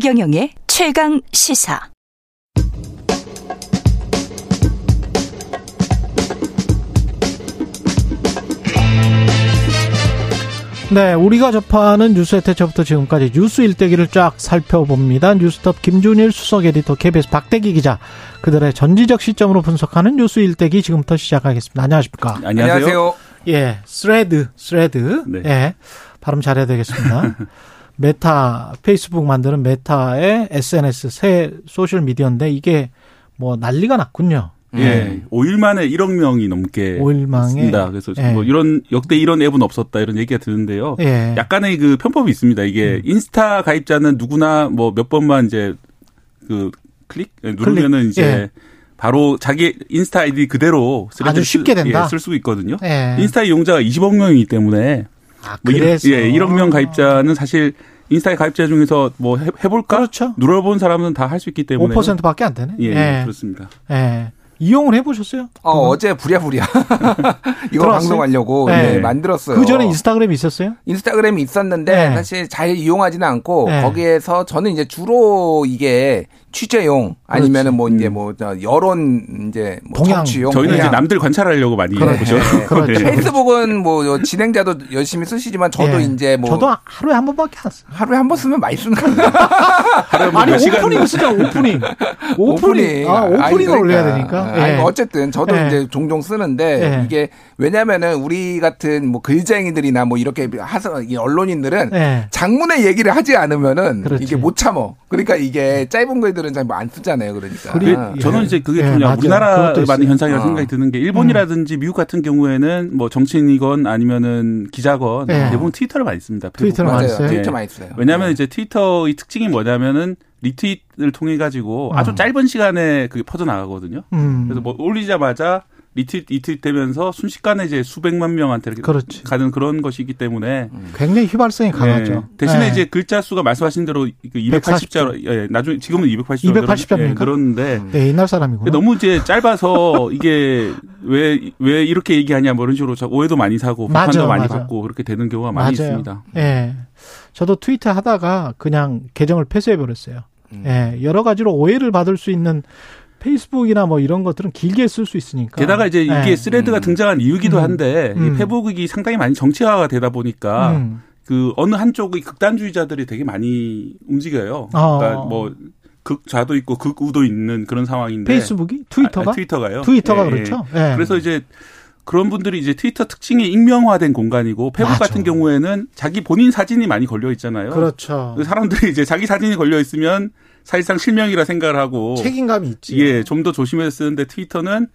최경영의 최강 시사. 네, 우리가 접하는 뉴스의 태초부터 지금까지 뉴스 일대기를 쫙 살펴봅니다. 뉴스톱 김준일 수석 에디터 KBS 박대기 기자 그들의 전지적 시점으로 분석하는 뉴스 일대기 지금부터 시작하겠습니다. 안녕하십니까? 안녕하세요. 예, 스레드, 스레드. 네. 예, 발음 잘해야 되겠습니다. 메타, 페이스북 만드는 메타의 SNS 새 소셜 미디어인데 이게 뭐 난리가 났군요. 예, 5일 만에 1억 명이 넘게 5일 만에 있습니다. 그래서 예. 뭐 이런 역대 이런 앱은 없었다 이런 얘기가 드는데요. 예. 약간의 그 편법이 있습니다. 이게 인스타 가입자는 누구나 뭐 몇 번만 이제 그 클릭 예, 누르면은 이제 예. 바로 자기 인스타 아이디 그대로 아주 쉽게 쓸- 된다? 예, 쓸 수 있거든요. 예. 인스타 이용자가 20억 명이기 때문에 아, 뭐 일- 그래서 예, 1억 명 가입자는 사실 인스타에 가입자 중에서 뭐 해, 해볼까? 그렇죠. 눌러본 사람은 다 할 수 있기 때문에 5%밖에 안 되네. 예, 예. 그렇습니다. 예. 이용을 해보셨어요? 어, 어제 부랴부랴 이거 들어왔어요? 방송하려고 네. 예, 만들었어요. 그 전에 인스타그램이 있었어요? 인스타그램이 있었는데 네. 사실 잘 이용하지는 않고 네. 거기에서 저는 이제 주로 이게 취재용 아니면은 뭐 이제 뭐저 여론 이제 뭐 동향. 정치용 저희는 이제 그냥 남들 관찰하려고 많이 그렇죠. 보죠. 네. 그렇죠. 예. 페이스북은 뭐 진행자도 열심히 쓰시지만 저도 예. 이제 뭐 저도 하루에 한 번밖에 안 써요. 하루에 한 번 쓰면 많이 쓰는 거예요. 하루에 아니 오프닝 쓰자 오프닝. 오프닝. 아 아니, 오프닝을 그러니까. 올려야 되니까. 아니, 예. 뭐 어쨌든 저도 예. 이제 종종 쓰는데 예. 이게 왜냐면은 우리 같은 뭐 글쟁이들이나 뭐 이렇게 하서 이 언론인들은 예. 장문의 얘기를 하지 않으면은 그렇지. 이게 못 참어. 그러니까 이게 짧은 글들은 잘 안 쓰잖아요. 그러니까. 그리- 그, 저는 예. 이제 그게 예, 그냥 그것도 있어요. 현상이라고 어. 생각이 드는 게 일본이라든지 미국 같은 경우에는 뭐 정치인이건 아니면은 기자건 예. 대부분 트위터를 많이 씁니다. 트위터를 많이. 써요? 트위터 예. 많이 써요. 왜냐하면 이제 트위터의 특징이 뭐냐면은 리트윗을 통해 가지고 아주 어. 짧은 시간에 그게 퍼져 나가거든요. 음. 그래서 뭐 올리자마자 리트윗 이트윗 되면서 순식간에 이제 수백만 명한테 이렇게 그렇지. 가는 그런 것이기 때문에 굉장히 휘발성이 강하죠. 예. 대신에 예. 이제 글자 수가 말씀하신 대로 그 280자로 예, 나중에 지금은 280자 280 자입니까? 그런데 네, 옛날 사람이구나. 너무 이제 짧아서 이게 왜 왜 이렇게 얘기하냐 뭐 이런 식으로 저 오해도 많이 사고 비판도 많이 맞아요. 받고 그렇게 되는 경우가 많이 맞아요. 있습니다. 예. 저도 트위터 하다가 그냥 계정을 폐쇄해 버렸어요. 음. 예. 여러 가지로 오해를 받을 수 있는 페이스북이나 뭐 이런 것들은 길게 쓸 수 있으니까. 게다가 이제 이게 예. 스레드가 등장한 이유기도 음. 한데 음. 이 페북이 상당히 많이 정치화가 되다 보니까 음. 그 어느 한쪽의 극단주의자들이 되게 많이 움직여요. 어. 그러니까 뭐 극좌도 있고 극우도 있는 그런 상황인데 페이스북이 트위터가 아, 트위터가요. 트위터가 예, 예. 그렇죠. 예. 그래서 이제 그런 분들이 이제 트위터 특징이 익명화된 공간이고 페북 맞아. 같은 경우에는 자기 본인 사진이 많이 걸려 있잖아요. 그렇죠. 그 사람들이 이제 자기 사진이 걸려 있으면 사실상 실명이라 생각을 하고 책임감이 있지. 예, 좀 더 조심해서 쓰는데 트위터는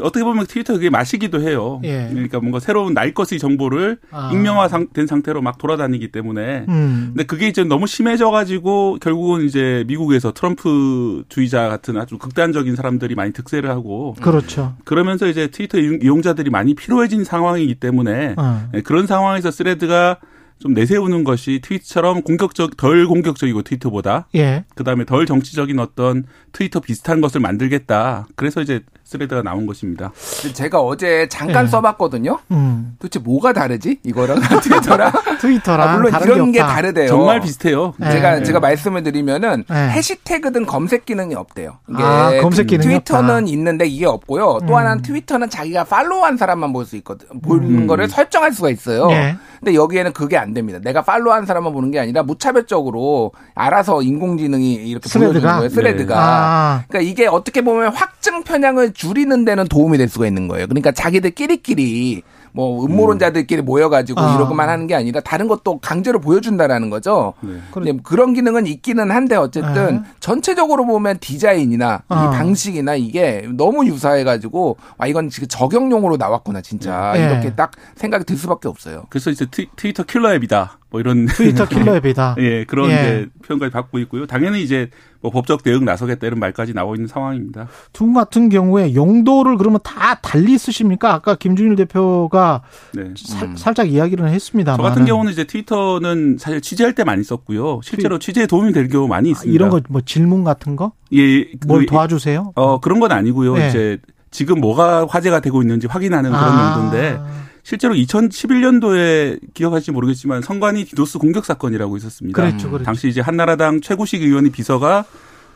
어떻게 보면 트위터 그게 마시기도 해요. 예. 그러니까 뭔가 새로운 날 것의 정보를 아. 익명화된 상태로 막 돌아다니기 때문에 음. 근데 그게 이제 너무 심해져가지고 결국은 이제 미국에서 트럼프 주의자 같은 아주 극단적인 사람들이 많이 득세를 하고 그렇죠. 그러면서 이제 트위터 이용자들이 많이 피로해진 상황이기 때문에 어. 네, 그런 상황에서 스레드가 좀 내세우는 것이 트위터처럼 공격적 덜 공격적이고 트위터보다 예. 그다음에 덜 정치적인 어떤 트위터 비슷한 것을 만들겠다. 그래서 이제 스레드가 나온 것입니다. 제가 어제 잠깐 예. 써봤거든요. 음. 도대체 뭐가 다르지? 이거랑 트위터랑? 트위터랑 아, 물론 다른 이런 게 없다. 다르대요. 정말 비슷해요. 네. 제가 네. 제가 말씀을 드리면은 네. 해시태그든 검색 기능이 없대요. 이게 아, 검색 기능이 트위터는 없다. 있는데 이게 없고요. 또 음. 하나는 트위터는 자기가 팔로우한 사람만 볼 수 있거든. 보는 음. 거를 설정할 수가 있어요. 예. 근데 여기에는 그게 안 됩니다. 내가 팔로우한 사람만 보는 게 아니라 무차별적으로 알아서 인공지능이 이렇게 스레드가? 보여주는 거예요. 스레드가. 아. 그러니까 이게 어떻게 보면 확증 편향을 줄이는 데는 도움이 될 수가 있는 거예요. 그러니까 자기들끼리끼리 뭐 음모론자들끼리 모여가지고 아. 이러고만 하는 게 아니라 다른 것도 강제로 보여준다라는 거죠. 네. 그런 기능은 있기는 한데 어쨌든 아. 전체적으로 보면 디자인이나 아. 이 방식이나 이게 너무 유사해가지고 와 이건 지금 저격용으로 나왔구나 진짜 네. 이렇게 딱 생각이 들 수밖에 없어요. 그래서 이제 트, 트위터 킬러 앱이다. 뭐 이런 트위터 킬러 앱이다. 예, 그런 예. 이제 표현까지 받고 있고요. 당연히 이제 뭐 법적 대응 나서겠다 이런 말까지 나오고 있는 상황입니다. 두 같은 경우에 용도를 그러면 다 달리 쓰십니까? 아까 김준일 대표가 네. 살- 살짝 이야기를 했습니다만 저 같은 경우는 이제 트위터는 사실 취재할 때 많이 썼고요. 실제로 취재에 도움이 될 경우 많이 있습니다. 이런 거 뭐 질문 같은 거? 예, 그 뭘 도와주세요? 어 그런 건 아니고요. 네. 이제 지금 뭐가 화제가 되고 있는지 확인하는 그런 아. 용도인데 실제로 2011년도에 기억하실지 모르겠지만 선관위 디도스 공격 사건이라고 있었습니다. 그랬죠, 그랬죠. 당시 이제 한나라당 최고식 의원이 비서가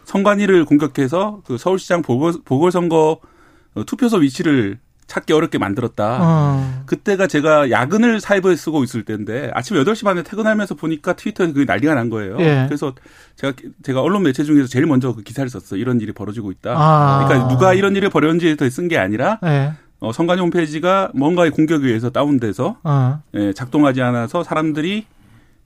선관위를 공격해서 그 서울시장 보궐, 보궐선거 어, 투표소 위치를 찾기 어렵게 만들었다. 어. 그때가 제가 야근을 사이버에 쓰고 있을 때인데 아침 8시 반에 퇴근하면서 보니까 트위터에 그게 난리가 난 거예요. 예. 그래서 제가 제가 언론 매체 중에서 제일 먼저 그 기사를 썼어. 이런 일이 벌어지고 있다. 아. 그러니까 누가 이런 일을 벌였는지에 대해 쓴게 아니라 예. 어, 선관위 홈페이지가 뭔가의 공격에 의해서 다운돼서 어. 예, 작동하지 않아서 사람들이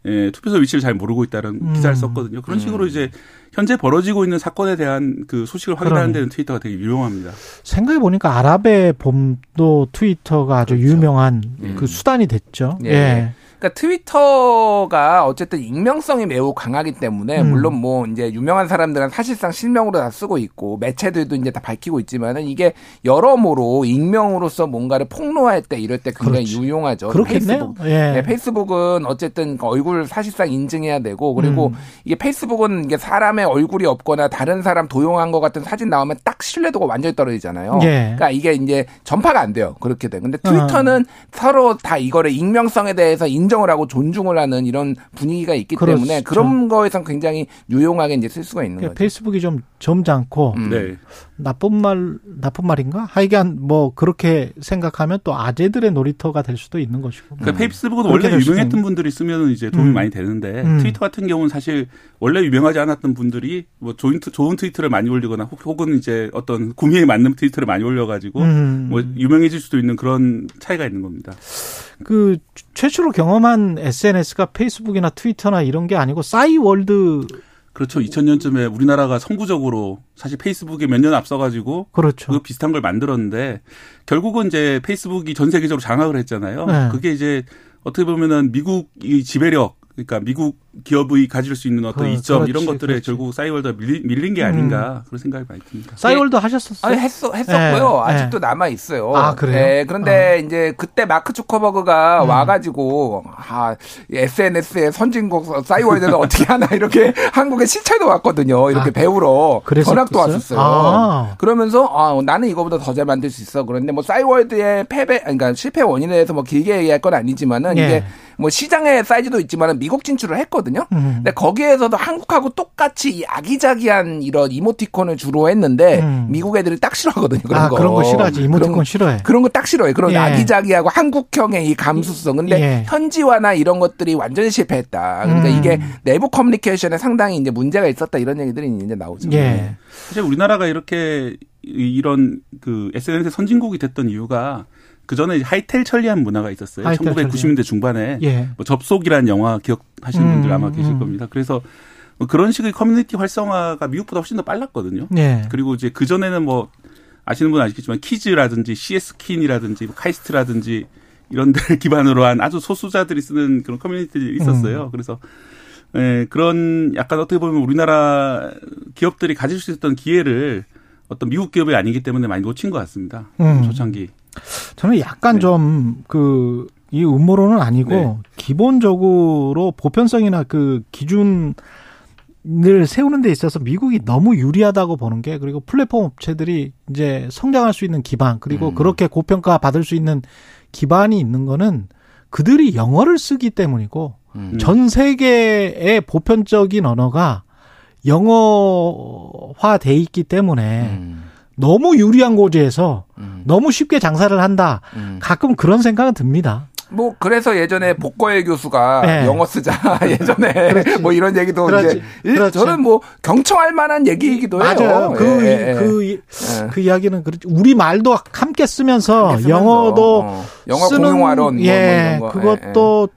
예, 투표소 위치를 잘 모르고 있다는 음. 기사를 썼거든요. 그런 식으로 이제 현재 벌어지고 있는 사건에 대한 그 소식을 확인하는. 데는 트위터가 되게 유용합니다. 생각해 보니까 아랍의 봄도 트위터가 아주 그렇죠. 유명한 음. 그 수단이 됐죠. 예. 예. 그러니까 트위터가 어쨌든 익명성이 매우 강하기 때문에 음. 물론 뭐 이제 유명한 사람들은 사실상 실명으로 다 쓰고 있고 매체들도 이제 다 밝히고 있지만은 이게 여러모로 익명으로서 뭔가를 폭로할 때 이럴 때 굉장히 그렇지. 유용하죠. 그렇겠네요. 페이스북. 예. 네, 페이스북은 어쨌든 그 얼굴 사실상 인증해야 되고 그리고 음. 이게 페이스북은 이게 사람의 얼굴이 없거나 다른 사람 도용한 것 같은 사진 나오면 딱 신뢰도가 완전히 떨어지잖아요. 예. 그러니까 이게 이제 전파가 안 돼요. 그렇게 돼. 어. 근데 트위터는 서로 다 이거를 익명성에 대해서 인 정을 하고 존중을 하는 이런 분위기가 있기 그렇죠. 때문에 그런 거에선 굉장히 유용하게 이제 쓸 수가 있는 그러니까 거죠. 페이스북이 좀 점잖고 음. 네. 나쁜 말 나쁜 말인가? 하여간 뭐 그렇게 생각하면 또 아재들의 놀이터가 될 수도 있는 것이고. 그러니까 페이스북은 그렇게 원래 유명했던 있는- 분들이 쓰면 이제 도움이 음. 많이 되는데 음. 트위터 같은 경우는 사실 원래 유명하지 않았던 분들이 뭐 좋은, 트- 좋은 트위터를 많이 올리거나 혹- 혹은 이제 어떤 구미에 맞는 트위터를 많이 올려가지고 음. 뭐 유명해질 수도 있는 그런 차이가 있는 겁니다. 그 최초로 경험한 SNS가 페이스북이나 트위터나 이런 게 아니고 싸이월드 그렇죠. 2000년쯤에 우리나라가 선구적으로 사실 페이스북에 몇 년 앞서가지고 그렇죠. 그 비슷한 걸 만들었는데 결국은 이제 페이스북이 전 세계적으로 장악을 했잖아요. 네. 그게 이제 어떻게 보면은 미국이 지배력 그러니까 미국 기업이 가질 수 있는 어떤 그, 이점 그렇지, 이런 것들에 그렇지. 결국 싸이월드가 밀린, 밀린 게 아닌가 그런 생각이 많이 듭니다. 싸이월드 하셨었어요? 아니 했어 했었고요. 예, 아직도 남아 있어요. 아, 그래요? 네, 그런데 이제 그때 마크 주커버그가 음. 와가지고 아 SNS의 선진국 싸이월드는 어떻게 하나 이렇게 한국에 시찰도 왔거든요. 이렇게 아, 배우러 그랬었어요? 전학도 왔었어요. 아. 그러면서 아 나는 이거보다 더 잘 만들 수 있어. 그런데 뭐 싸이월드의 패배, 아니, 그러니까 실패 원인에 대해서 뭐 길게 얘기할 건 아니지만은 예. 이게 뭐 시장의 사이즈도 있지만은 미국 진출을 했거든요. 음. 근데 거기에서도 한국하고 똑같이 이 아기자기한 이런 이모티콘을 주로 했는데 음. 미국 애들이 딱 싫어하거든요. 그런 아, 거. 그런 거 싫어하지. 이모티콘 그런, 싫어해. 그런 거 딱 싫어해. 그런 예. 아기자기하고 한국형의 이 감수성. 근데 예. 현지화나 이런 것들이 완전히 실패했다. 그러니까 음. 이게 내부 커뮤니케이션에 상당히 이제 문제가 있었다 이런 얘기들이 이제 나오죠. 예. 사실 우리나라가 이렇게 이- 이런 그 SNS 선진국이 됐던 이유가 그 전에 하이텔 천리안 문화가 있었어요. 하이텔 1990년대 중반에 예. 뭐 접속이라는 영화 기억하시는 음, 분들 아마 계실 음. 겁니다. 그래서 뭐 그런 식의 커뮤니티 활성화가 미국보다 훨씬 더 빨랐거든요. 예. 그리고 이제 그 전에는 뭐 아시는 분은 아시겠지만 키즈라든지 CS킨이라든지 뭐 카이스트라든지 이런 데를 기반으로 한 아주 소수자들이 쓰는 그런 커뮤니티들이 있었어요. 음. 그래서 예, 그런 약간 어떻게 보면 우리나라 기업들이 가질 수 있었던 기회를 어떤 미국 기업이 아니기 때문에 많이 놓친 것 같습니다. 음. 초창기. 저는 약간 네. 좀그 이 음모론은 아니고 네. 기본적으로 보편성이나 그 기준을 세우는 데 있어서 미국이 너무 유리하다고 보는 게 그리고 플랫폼 업체들이 이제 성장할 수 있는 기반 그리고 음. 그렇게 고평가 받을 수 있는 기반이 있는 거는 그들이 영어를 쓰기 때문이고 음. 전 세계의 보편적인 언어가 영어화 돼 있기 때문에 음. 너무 유리한 고지에서 음. 너무 쉽게 장사를 한다. 음. 가끔 그런 생각은 듭니다. 뭐 그래서 예전에 복거의 교수가 네. 영어 쓰자 예전에 뭐 이런 얘기도 그렇지. 이제 일- 그렇지. 저는 뭐 경청할 만한 얘기이기도 해요. 맞아요. 그, 예, 예, 예. 그, 예. 그 이야기는 그렇지. 우리 말도 함께 쓰면서 함께 쓰면서, 영어도 어, 영어 쓰는 공용화론 뭐, 예, 뭐 이런 거. 그것도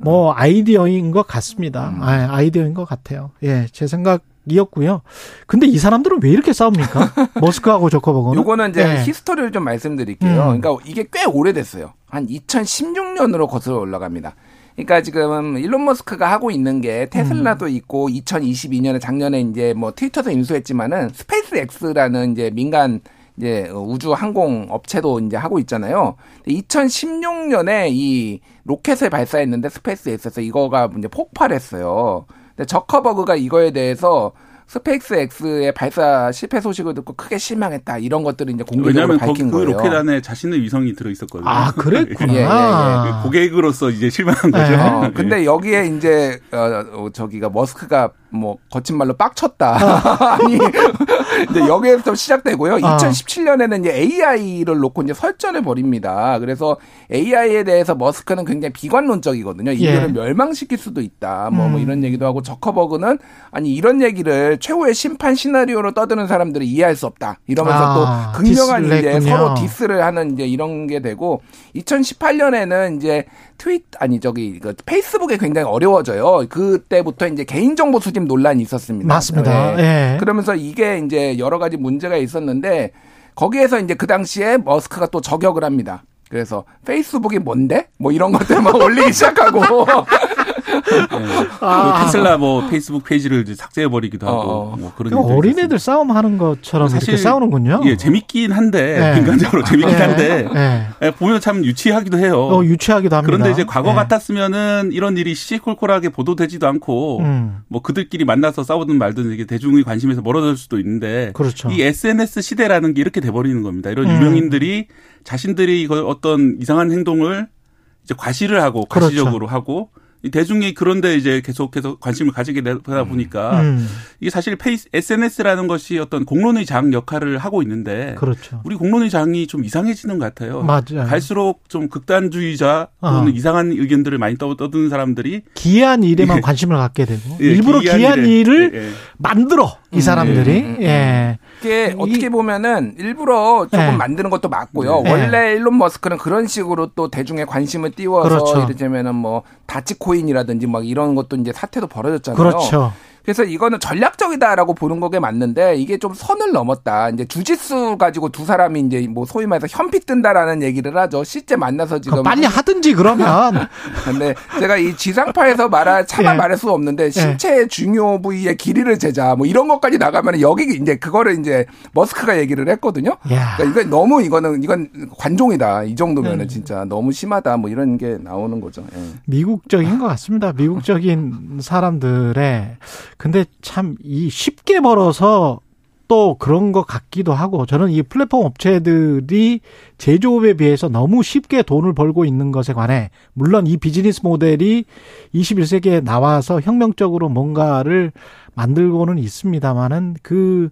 뭐 아이디어인 것 같습니다. 음. 아, 아이디어인 것 같아요. 예, 제 생각 이었고요. 근데 이 사람들은 왜 이렇게 싸웁니까? 머스크하고 저커버그는? 요거는 이제 예. 히스토리를 좀 말씀드릴게요. 음. 그러니까 이게 꽤 오래됐어요. 한 2016년으로 거슬러 올라갑니다. 그러니까 지금 일론 머스크가 하고 있는 게 테슬라도 음. 있고 2022년에 작년에 이제 뭐 트위터도 인수했지만은 스페이스 X라는 이제 민간 이제 우주 항공 업체도 이제 하고 있잖아요. 2016년에 이 로켓을 발사했는데 스페이스 X에서 이거가 이제 폭발했어요. 근데 저커버그가 이거에 대해서 스페이스 X의 발사 실패 소식을 듣고 크게 실망했다 이런 것들을 이제 공개적으로 왜냐하면 밝힌 그 거예요. 로켓 안에 자신의 위성이 들어 있었거든요. 아, 그랬구나. 예, 예, 예. 고객으로서 이제 실망한 거죠. 네. 어, 근데 여기에 이제 어, 어, 저기가 머스크가 뭐 거친 말로 빡쳤다. 아니 이제 여기에서 시작되고요. 아. 2017년에는 이제 AI를 놓고 이제 설전을 벌입니다. 그래서 AI에 대해서 머스크는 굉장히 비관론적이거든요. 인류를 예. 멸망시킬 수도 있다. 뭐, 뭐 음. 이런 얘기도 하고 저커버그는 아니 이런 얘기를 최후의 심판 시나리오로 떠드는 사람들이 이해할 수 없다. 이러면서 아, 또 극명한 이제 했군요. 서로 디스를 하는 이제 이런 게 되고 2018년에는 이제 트윗 아니 저기 그 페이스북에 굉장히 어려워져요. 그때부터 이제 개인정보 수집 논란이 있었습니다. 맞습니다. 네. 예. 그러면서 이게 이제 여러 가지 문제가 있었는데 거기에서 이제 그 당시에 머스크가 또 저격을 합니다. 그래서 페이스북이 뭔데? 뭐 이런 것들 막 올리기 시작하고 아. 그 테슬라 뭐 페이스북 페이지를 이제 삭제해 버리기도 하고 어, 어. 뭐 그런 어린애들 싸움 하는 것처럼 사실 싸우는군요. 예, 재밌긴 한데 네. 인간적으로 재밌긴 예. 한데 예. 예, 보면 참 유치하기도 해요. 어, 유치하기도 합니다. 그런데 이제 과거 예. 같았으면은 이런 일이 시시콜콜하게 보도되지도 않고 음. 뭐 그들끼리 만나서 싸우든 말든 이게 대중의 관심에서 멀어질 수도 있는데 그렇죠. 이 SNS 시대라는 게 이렇게 돼 버리는 겁니다. 이런 음. 유명인들이 자신들이 이거 어떤 이상한 행동을 이제 과시를 하고 그렇죠. 가시적으로 하고 이 대중이 그런데 이제 계속해서 관심을 가지게 되다 보니까 음. 이게 사실 페이스 SNS라는 것이 어떤 공론의 장 역할을 하고 있는데 그렇죠. 우리 공론의 장이 좀 이상해지는 것 같아요. 맞아요. 갈수록 좀 극단주의자 또는 어. 이상한 의견들을 많이 떠- 떠드는 사람들이 기이한 일에만 예. 관심을 갖게 되고 예, 일부러 기이한, 일에, 일을 예, 예. 만들어 이 사람들이 음, 음, 이게 이- 어떻게 보면은 일부러 조금 네. 만드는 것도 맞고요. 네. 원래 일론 머스크는 그런 식으로 또 대중의 관심을 띄워서 그렇죠. 이를테면은 뭐 다치코인이라든지 막 이런 것도 이제 사태도 벌어졌잖아요. 그렇죠. 그래서 이거는 전략적이다라고 보는 거게 맞는데 이게 좀 선을 넘었다. 이제 주짓수 가지고 두 사람이 이제 뭐 소위 말해서 현피 뜬다라는 얘기를 하죠. 실제 만나서 지금 빨리 하든지 그러면 근데 제가 이 지상파에서 말할 차마 예. 말할 수 없는데 신체의 중요 부위의 길이를 재자 뭐 이런 것까지 나가면 여기 이제 그거를 이제 머스크가 얘기를 했거든요. 야. 그러니까 이건 너무 이거는 이건 관종이다. 이 음. 정도면은 진짜 너무 심하다. 뭐 이런 게 나오는 거죠. 예. 미국적인 것 같습니다. 미국적인 사람들의 근데 참 이 쉽게 벌어서 또 그런 것 같기도 하고 저는 이 플랫폼 업체들이 제조업에 비해서 너무 쉽게 돈을 벌고 있는 것에 관해 물론 이 비즈니스 모델이 21세기에 나와서 혁명적으로 뭔가를 만들고는 있습니다만은 그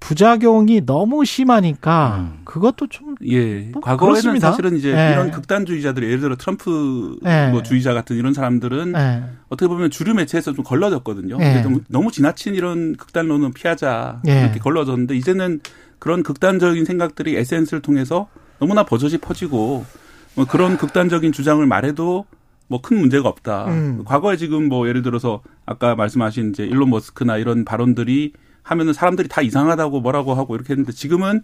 부작용이 너무 심하니까 그것도 좀 예. 뭐 과거에는 그렇습니다. 사실은 이제 예. 이런 극단주의자들 예를 들어 트럼프 예. 뭐 주의자 같은 이런 사람들은 예. 어떻게 보면 주류 매체에서 좀 걸러졌거든요. 예. 너무, 지나친 이런 극단론은 피하자 예. 이렇게 걸러졌는데 이제는 그런 극단적인 생각들이 SNS를 통해서 너무나 버젓이 퍼지고 뭐 그런 극단적인 주장을 말해도 뭐큰 문제가 없다. 음. 과거에 지금 뭐 예를 들어서 아까 말씀하신 이제 일론 머스크나 이런 발언들이 하면은 사람들이 다 이상하다고 뭐라고 하고 이렇게 했는데 지금은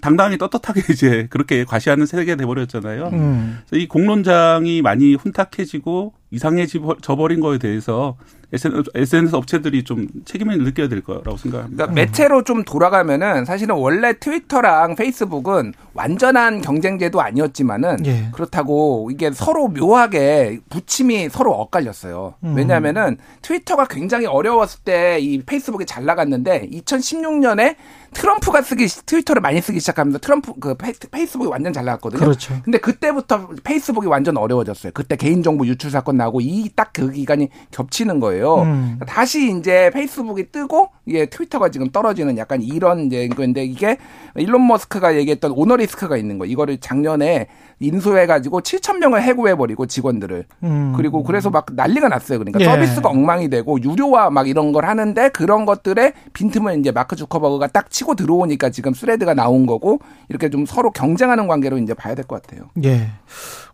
당당히 떳떳하게 이제 그렇게 과시하는 세계가 돼버렸잖아요. 음. 그래서 이 공론장이 많이 혼탁해지고 이상해져 버린 거에 대해서 SNS 업체들이 좀 책임을 느껴야 될 거라고 생각합니다. 그러니까 매체로 좀 돌아가면은 사실은 원래 트위터랑 페이스북은 완전한 경쟁제도 아니었지만은 예. 그렇다고 이게 서로 묘하게 부침이 서로 엇갈렸어요. 음. 왜냐하면은 트위터가 굉장히 어려웠을 때 이 페이스북이 잘 나갔는데 2016년에 트럼프가 쓰기 트위터를 많이 쓰기 시작하면서 트럼프 그 페이- 페이스북이 완전 잘 나갔거든요. 그렇죠. 근데 그때부터 페이스북이 완전 어려워졌어요. 그때 개인정보 유출 사건 나고 이 딱 그 기간이 겹치는 거예요. 음. 다시 이제 페이스북이 뜨고 이게 트위터가 지금 떨어지는 약간 이런 이제 건데 이게 일론 머스크가 얘기했던 오너 리스크가 있는 거. 이거를 작년에 인수해 가지고 7천 명을 해고해 버리고 직원들을. 음. 그리고 그래서 막 난리가 났어요. 그러니까 예. 서비스가 엉망이 되고 유료화 막 이런 걸 하는데 그런 것들에 빈틈을 이제 마크 주커버그가 딱 치고 들어오니까 지금 스레드가 나온 거고 이렇게 좀 서로 경쟁하는 관계로 이제 봐야 될 것 같아요. 예.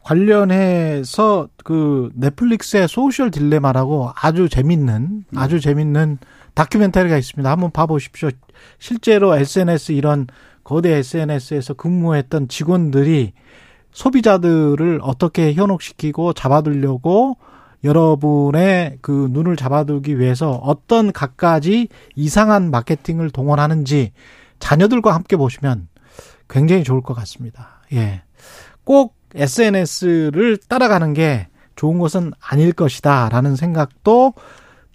관련해서 그 넷플릭스의 소셜 딜레마라고 아주 재밌는 아주 재밌는 다큐멘터리가 있습니다. 한번 봐보십시오. 실제로 SNS 이런 거대 SNS에서 근무했던 직원들이 소비자들을 어떻게 현혹시키고 잡아두려고 여러분의 그 눈을 잡아두기 위해서 어떤 갖가지 이상한 마케팅을 동원하는지 자녀들과 함께 보시면 굉장히 좋을 것 같습니다. 예. 꼭 SNS를 따라가는 게 좋은 것은 아닐 것이다 라는 생각도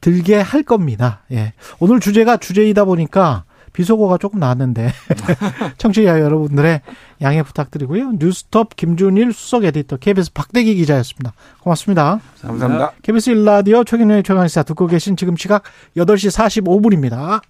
들게 할 겁니다. 예. 오늘 주제가 주제이다 보니까 비속어가 조금 나왔는데 청취자 여러분들의 양해 부탁드리고요. 뉴스톱 김준일 수석 에디터 KBS 박대기 기자였습니다. 고맙습니다. 감사합니다. KBS 일라디오 최경영의 최강시사 듣고 계신 지금 시각 8시 45분입니다.